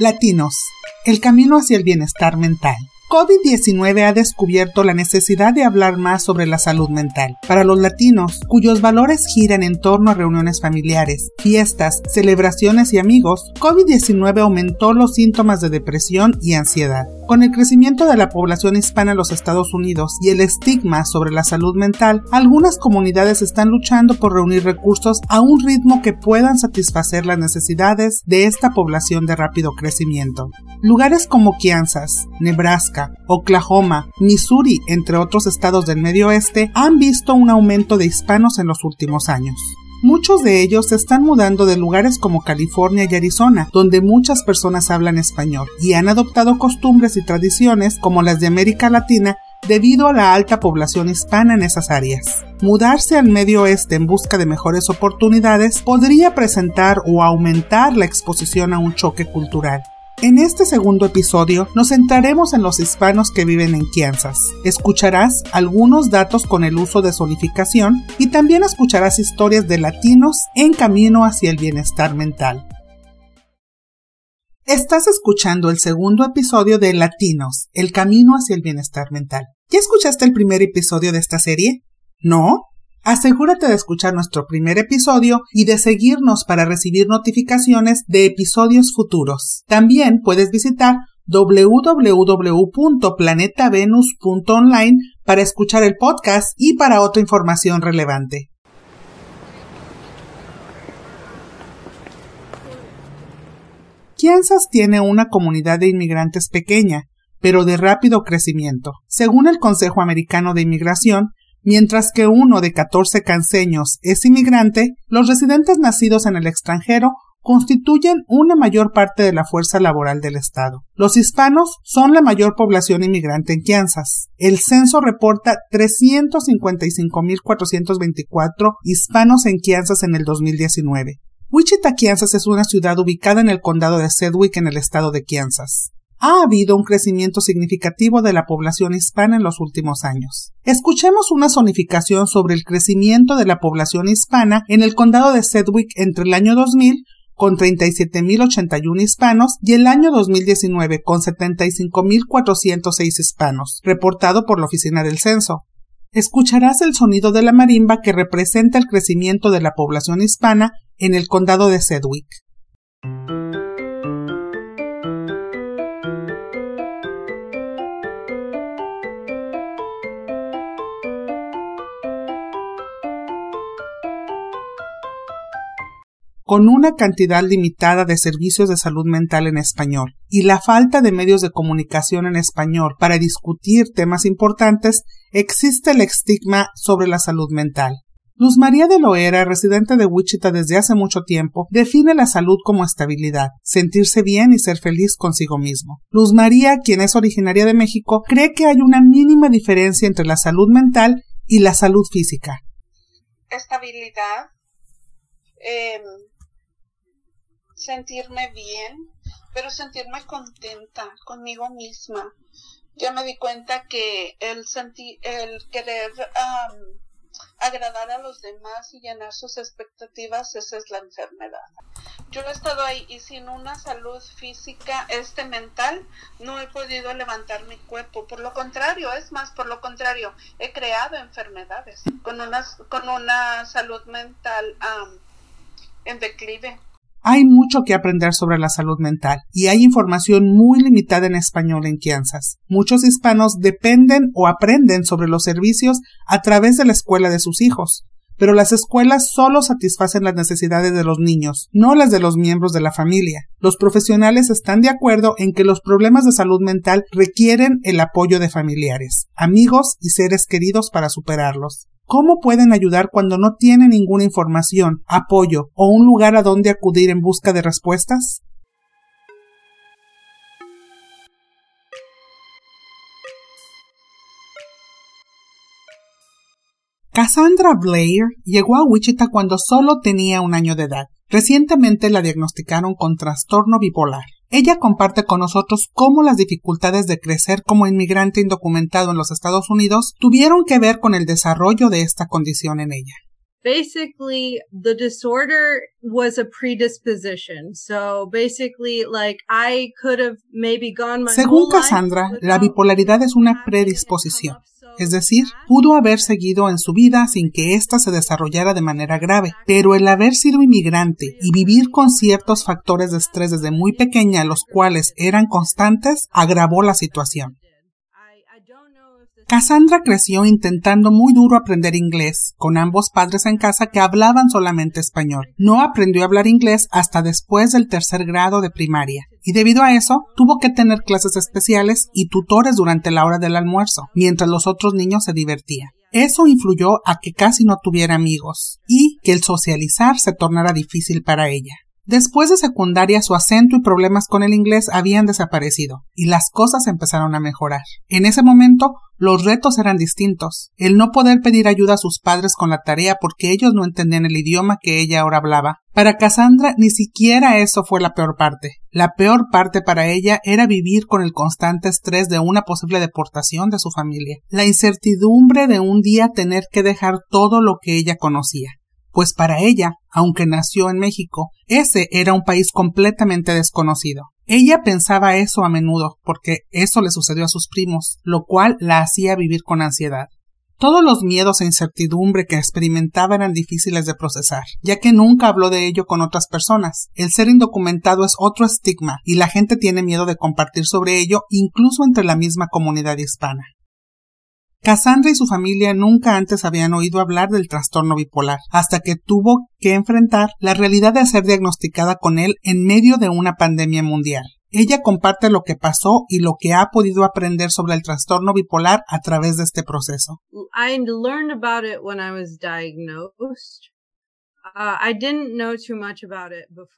Latinos, el camino hacia el bienestar mental. COVID-19 ha descubierto la necesidad de hablar más sobre la salud mental. Para los latinos, cuyos valores giran en torno a reuniones familiares, fiestas, celebraciones y amigos, COVID-19 aumentó los síntomas de depresión y ansiedad. Con el crecimiento de la población hispana en los Estados Unidos y el estigma sobre la salud mental, algunas comunidades están luchando por reunir recursos a un ritmo que puedan satisfacer las necesidades de esta población de rápido crecimiento. Lugares como Kansas, Nebraska, Oklahoma, Missouri, entre otros estados del medio oeste, han visto un aumento de hispanos en los últimos años. Muchos de ellos se están mudando de lugares como California y Arizona, donde muchas personas hablan español, y han adoptado costumbres y tradiciones como las de América Latina debido a la alta población hispana en esas áreas. Mudarse al medio oeste en busca de mejores oportunidades podría presentar o aumentar la exposición a un choque cultural. En este segundo episodio nos centraremos en los hispanos que viven en Kansas. Escucharás algunos datos con el uso de zonificación y también escucharás historias de latinos en camino hacia el bienestar mental. Estás escuchando el segundo episodio de Latinos, el camino hacia el bienestar mental. ¿Ya escuchaste el primer episodio de esta serie? ¿No? Asegúrate de escuchar nuestro primer episodio y de seguirnos para recibir notificaciones de episodios futuros. También puedes visitar www.planetavenus.online para escuchar el podcast y para otra información relevante. Kansas tiene una comunidad de inmigrantes pequeña, pero de rápido crecimiento. Según el Consejo Americano de Inmigración, Mientras que uno de 14 canseños es inmigrante, los residentes nacidos en el extranjero constituyen una mayor parte de la fuerza laboral del Estado. Los hispanos son la mayor población inmigrante en Kansas. El censo reporta 355.424 hispanos en Kansas en el 2019. Wichita, Kansas es una ciudad ubicada en el condado de Sedgwick en el estado de Kansas ha habido un crecimiento significativo de la población hispana en los últimos años. Escuchemos una zonificación sobre el crecimiento de la población hispana en el condado de Sedgwick entre el año 2000 con 37.081 hispanos y el año 2019 con 75.406 hispanos, reportado por la Oficina del Censo. Escucharás el sonido de la marimba que representa el crecimiento de la población hispana en el condado de Sedgwick. Con una cantidad limitada de servicios de salud mental en español y la falta de medios de comunicación en español para discutir temas importantes, existe el estigma sobre la salud mental. Luz María de Loera, residente de Wichita desde hace mucho tiempo, define la salud como estabilidad, sentirse bien y ser feliz consigo mismo. Luz María, quien es originaria de México, cree que hay una mínima diferencia entre la salud mental y la salud física. Estabilidad, em, sentirme bien, pero sentirme contenta conmigo misma. Yo me di cuenta que el, sentir, el querer agradar a los demás y llenar sus expectativas, esa es la enfermedad. Yo he estado ahí y sin una salud física, este mental, no he podido levantar mi cuerpo. Por lo contrario, es más, por lo contrario, he creado enfermedades con una, con una salud mental en declive. Hay mucho que aprender sobre la salud mental y hay información muy limitada en español en Kansas. Muchos hispanos dependen o aprenden sobre los servicios a través de la escuela de sus hijos, pero las escuelas solo satisfacen las necesidades de los niños, no las de los miembros de la familia. Los profesionales están de acuerdo en que los problemas de salud mental requieren el apoyo de familiares, amigos y seres queridos para superarlos. ¿Cómo pueden ayudar cuando no tienen ninguna información, apoyo o un lugar a donde acudir en busca de respuestas? Cassandra Blair llegó a Wichita cuando solo tenía un año de edad. Recientemente la diagnosticaron con trastorno bipolar. Ella comparte con nosotros cómo las dificultades de crecer como inmigrante indocumentado en los Estados Unidos tuvieron que ver con el desarrollo de esta condición en ella. Basically the disorder was a predisposition. So basically like I could have maybe gone my Según Cassandra, la bipolaridad es una predisposición. Es decir, pudo haber seguido en su vida sin que ésta se desarrollara de manera grave, pero el haber sido inmigrante y vivir con ciertos factores de estrés desde muy pequeña, los cuales eran constantes, agravó la situación. Cassandra creció intentando muy duro aprender inglés, con ambos padres en casa que hablaban solamente español. No aprendió a hablar inglés hasta después del tercer grado de primaria, y debido a eso tuvo que tener clases especiales y tutores durante la hora del almuerzo, mientras los otros niños se divertían. Eso influyó a que casi no tuviera amigos y que el socializar se tornara difícil para ella. Después de secundaria su acento y problemas con el inglés habían desaparecido y las cosas empezaron a mejorar. En ese momento los retos eran distintos. El no poder pedir ayuda a sus padres con la tarea porque ellos no entendían el idioma que ella ahora hablaba. Para Cassandra ni siquiera eso fue la peor parte. La peor parte para ella era vivir con el constante estrés de una posible deportación de su familia, la incertidumbre de un día tener que dejar todo lo que ella conocía pues para ella, aunque nació en México, ese era un país completamente desconocido. Ella pensaba eso a menudo, porque eso le sucedió a sus primos, lo cual la hacía vivir con ansiedad. Todos los miedos e incertidumbre que experimentaba eran difíciles de procesar, ya que nunca habló de ello con otras personas. El ser indocumentado es otro estigma, y la gente tiene miedo de compartir sobre ello incluso entre la misma comunidad hispana. Cassandra y su familia nunca antes habían oído hablar del trastorno bipolar, hasta que tuvo que enfrentar la realidad de ser diagnosticada con él en medio de una pandemia mundial. Ella comparte lo que pasó y lo que ha podido aprender sobre el trastorno bipolar a través de este proceso. I learned about it when I was diagnosed. Uh,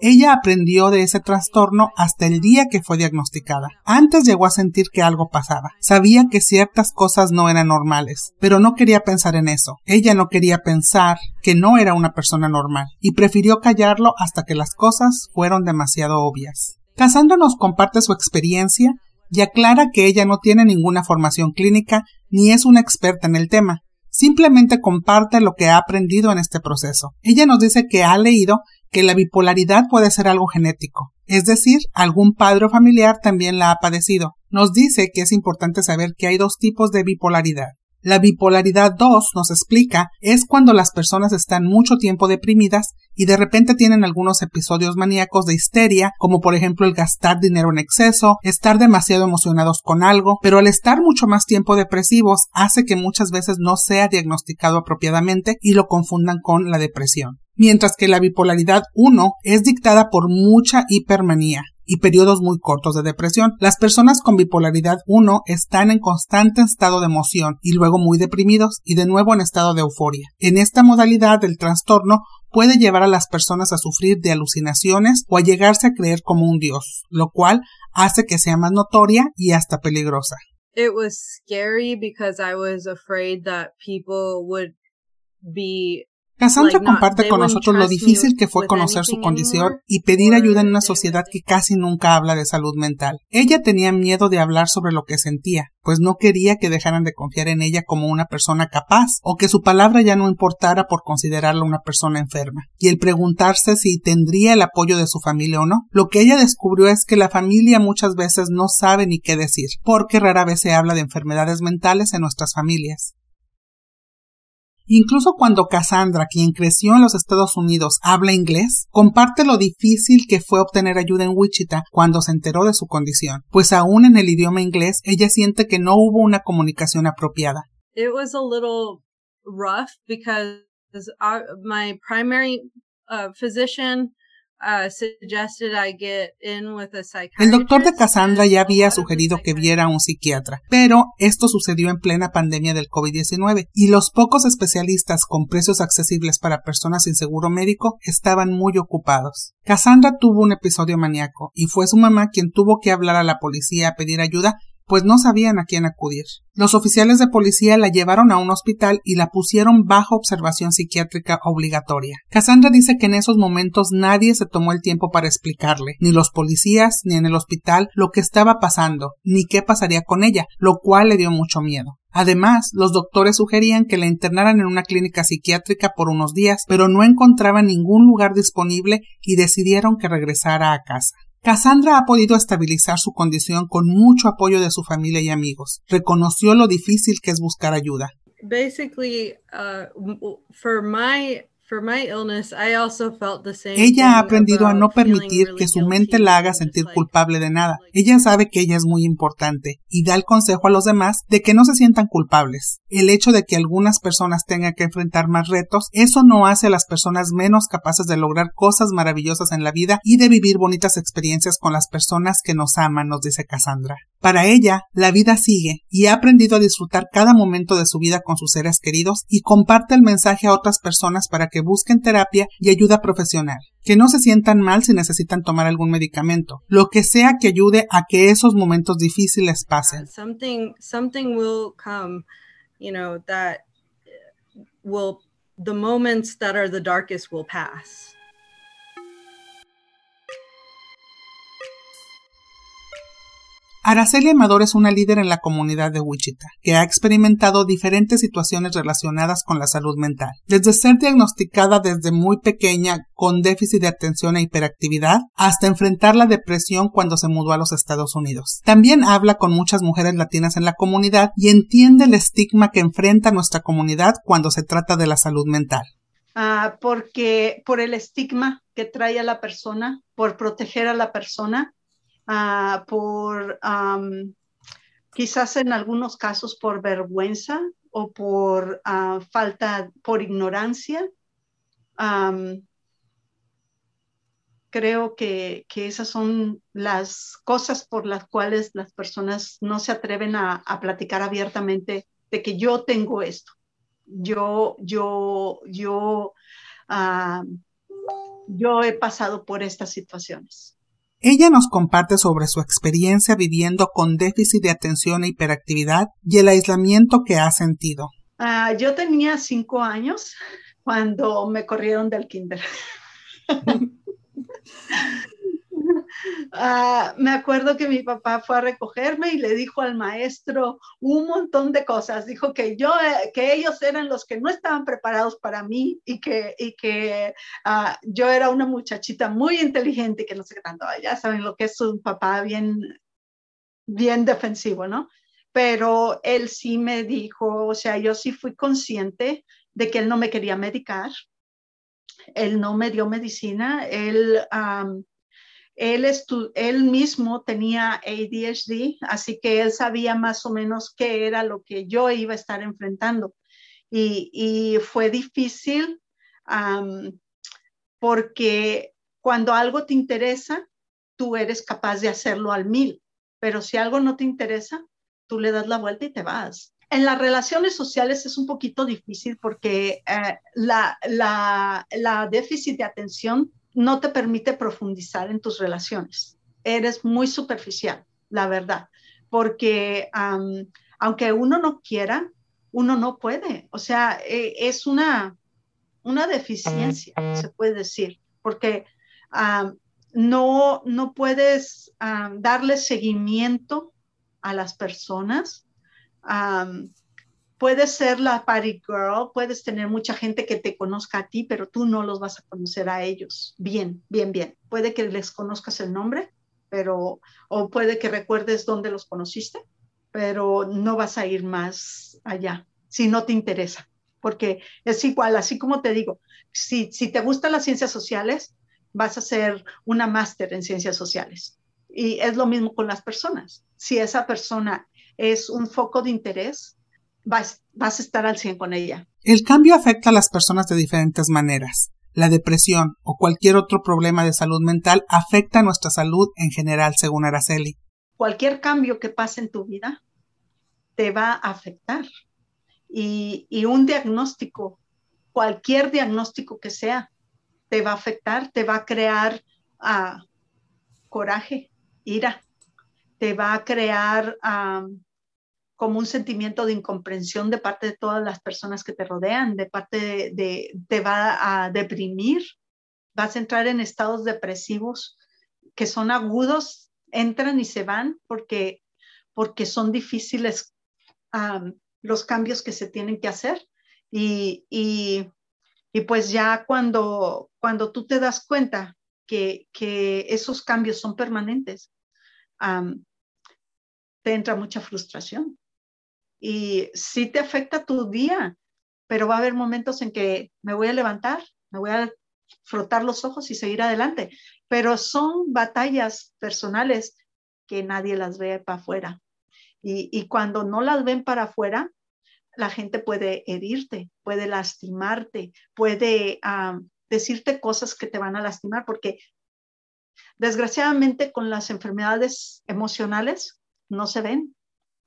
Ella aprendió de ese trastorno hasta el día que fue diagnosticada. Antes llegó a sentir que algo pasaba. Sabía que ciertas cosas no eran normales, pero no quería pensar en eso. Ella no quería pensar que no era una persona normal y prefirió callarlo hasta que las cosas fueron demasiado obvias. Casando nos comparte su experiencia y aclara que ella no tiene ninguna formación clínica ni es una experta en el tema, simplemente comparte lo que ha aprendido en este proceso. Ella nos dice que ha leído que la bipolaridad puede ser algo genético, es decir, algún padre o familiar también la ha padecido. Nos dice que es importante saber que hay dos tipos de bipolaridad. La bipolaridad 2 nos explica es cuando las personas están mucho tiempo deprimidas y de repente tienen algunos episodios maníacos de histeria, como por ejemplo el gastar dinero en exceso, estar demasiado emocionados con algo, pero al estar mucho más tiempo depresivos hace que muchas veces no sea diagnosticado apropiadamente y lo confundan con la depresión. Mientras que la bipolaridad 1 es dictada por mucha hipermanía, y periodos muy cortos de depresión. Las personas con bipolaridad 1 están en constante estado de emoción y luego muy deprimidos y de nuevo en estado de euforia. En esta modalidad del trastorno puede llevar a las personas a sufrir de alucinaciones o a llegarse a creer como un dios, lo cual hace que sea más notoria y hasta peligrosa. It was scary because I was afraid that people would be Cassandra comparte con nosotros lo difícil que fue conocer su condición y pedir ayuda en una sociedad que casi nunca habla de salud mental. Ella tenía miedo de hablar sobre lo que sentía, pues no quería que dejaran de confiar en ella como una persona capaz o que su palabra ya no importara por considerarla una persona enferma. Y el preguntarse si tendría el apoyo de su familia o no, lo que ella descubrió es que la familia muchas veces no sabe ni qué decir, porque rara vez se habla de enfermedades mentales en nuestras familias. Incluso cuando Cassandra, quien creció en los Estados Unidos, habla inglés, comparte lo difícil que fue obtener ayuda en Wichita cuando se enteró de su condición, pues aún en el idioma inglés ella siente que no hubo una comunicación apropiada. It was a little rough because my primary uh, physician Uh, el doctor de Cassandra ya había sugerido que viera a un psiquiatra, pero esto sucedió en plena pandemia del COVID-19 y los pocos especialistas con precios accesibles para personas sin seguro médico estaban muy ocupados. Cassandra tuvo un episodio maníaco y fue su mamá quien tuvo que hablar a la policía a pedir ayuda pues no sabían a quién acudir. Los oficiales de policía la llevaron a un hospital y la pusieron bajo observación psiquiátrica obligatoria. Cassandra dice que en esos momentos nadie se tomó el tiempo para explicarle, ni los policías, ni en el hospital, lo que estaba pasando, ni qué pasaría con ella, lo cual le dio mucho miedo. Además, los doctores sugerían que la internaran en una clínica psiquiátrica por unos días, pero no encontraban ningún lugar disponible y decidieron que regresara a casa. Cassandra ha podido estabilizar su condición con mucho apoyo de su familia y amigos. Reconoció lo difícil que es buscar ayuda. Ella ha aprendido a no permitir que su mente la haga sentir culpable de nada. Ella sabe que ella es muy importante y da el consejo a los demás de que no se sientan culpables. El hecho de que algunas personas tengan que enfrentar más retos, eso no hace a las personas menos capaces de lograr cosas maravillosas en la vida y de vivir bonitas experiencias con las personas que nos aman, nos dice Cassandra. Para ella, la vida sigue y ha aprendido a disfrutar cada momento de su vida con sus seres queridos y comparte el mensaje a otras personas para que busquen terapia y ayuda profesional. Que no se sientan mal si necesitan tomar algún medicamento, lo que sea que ayude a que esos momentos difíciles pasen. Something, something will come, you know, that will, the moments that are the darkest will pass. Araceli Amador es una líder en la comunidad de Wichita, que ha experimentado diferentes situaciones relacionadas con la salud mental, desde ser diagnosticada desde muy pequeña con déficit de atención e hiperactividad, hasta enfrentar la depresión cuando se mudó a los Estados Unidos. También habla con muchas mujeres latinas en la comunidad y entiende el estigma que enfrenta nuestra comunidad cuando se trata de la salud mental. Ah, porque por el estigma que trae a la persona, por proteger a la persona, Ah, por quizás en algunos casos por vergüenza o por ah, falta, por ignorancia. creo que, esas son las cosas por las cuales las personas no se atreven a, platicar abiertamente de que yo tengo esto. Yo, yo, yo, yo he pasado por estas situaciones. Ella nos comparte sobre su experiencia viviendo con déficit de atención e hiperactividad y el aislamiento que ha sentido. Ah, yo tenía cinco años cuando me corrieron del kinder. Ah, me acuerdo que mi papá fue a recogerme y le dijo al maestro un montón de cosas. Dijo que yo, eh, que ellos eran los que no estaban preparados para mí y que, y que ah, yo era una muchachita muy inteligente y que no sé qué tanto. Ya saben lo que es un papá bien, bien defensivo, ¿no? Pero él sí me dijo, o sea, yo sí fui consciente de que él no me quería medicar. Él no me dio medicina. Él él, mismo tenía ADHD, así que él sabía más o menos qué era lo que yo iba a estar enfrentando. Y, fue difícil porque cuando algo te interesa, tú eres capaz de hacerlo al mil, pero si algo no te interesa, tú le das la vuelta y te vas. En las relaciones sociales es un poquito difícil porque eh, la, la, la déficit de atención no te permite profundizar en tus relaciones. Eres muy superficial, la verdad, porque aunque uno no quiera, uno no puede. O sea, e, es una, una deficiencia, se puede decir, porque no, no puedes darle seguimiento a las personas puedes ser la party girl, puedes tener mucha gente que te conozca a ti, pero tú no los vas a conocer a ellos. Bien, bien, bien. Puede que les conozcas el nombre, pero, o puede que recuerdes dónde los conociste, pero no vas a ir más allá si no te interesa, porque es igual, así como te digo, si, si te gustan las ciencias sociales, vas a ser una máster en ciencias sociales. Y es lo mismo con las personas. Si esa persona es un foco de interés, vas, a estar al 100 con ella. El cambio afecta a las personas de diferentes maneras. La depresión o cualquier otro problema de salud mental afecta a nuestra salud en general, según Araceli. Cualquier cambio que pase en tu vida te va a afectar. Y, un diagnóstico, cualquier diagnóstico que sea, te va a afectar, te va a crear ah, coraje, ira, te va a crear ah, como un sentimiento de incomprensión de parte de todas las personas que te rodean, de parte de, te va a deprimir, vas a entrar en estados depresivos que son agudos, entran y se van porque, porque son difíciles los cambios que se tienen que hacer. Y, y, pues ya cuando, cuando tú te das cuenta que, que esos cambios son permanentes, te entra mucha frustración. Y sí te afecta tu día, pero va a haber momentos en que me voy a levantar, me voy a frotar los ojos y seguir adelante. Pero son batallas personales que nadie las ve para afuera. Y, cuando no las ven para afuera, la gente puede herirte, puede lastimarte, puede decirte cosas que te van a lastimar, porque desgraciadamente con las enfermedades emocionales no se ven.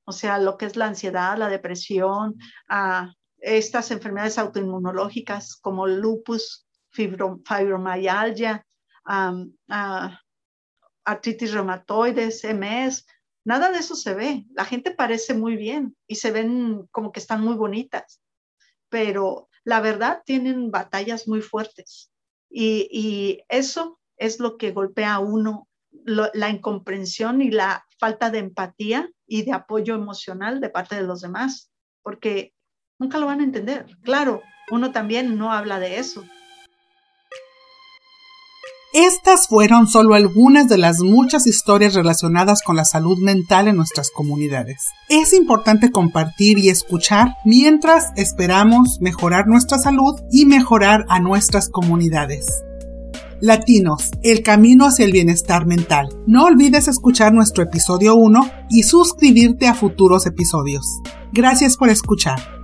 O sea, lo que es la ansiedad, la depresión, estas enfermedades autoinmunológicas como lupus, fibromialgia, artritis reumatoides, MS, nada de eso se ve. La gente parece muy bien y se ven como que están muy bonitas, pero la verdad tienen batallas muy fuertes y, eso es lo que golpea a uno, la incomprensión y la falta de empatía y de apoyo emocional de parte de los demás, porque nunca lo van a entender. Claro, uno también no habla de eso, estas fueron solo algunas de las muchas historias relacionadas con la salud mental en nuestras comunidades. Es importante compartir y escuchar mientras esperamos mejorar nuestra salud y mejorar a nuestras comunidades. Latinos, el camino hacia el bienestar mental. No olvides escuchar nuestro episodio 1 y suscribirte a futuros episodios. Gracias por escuchar.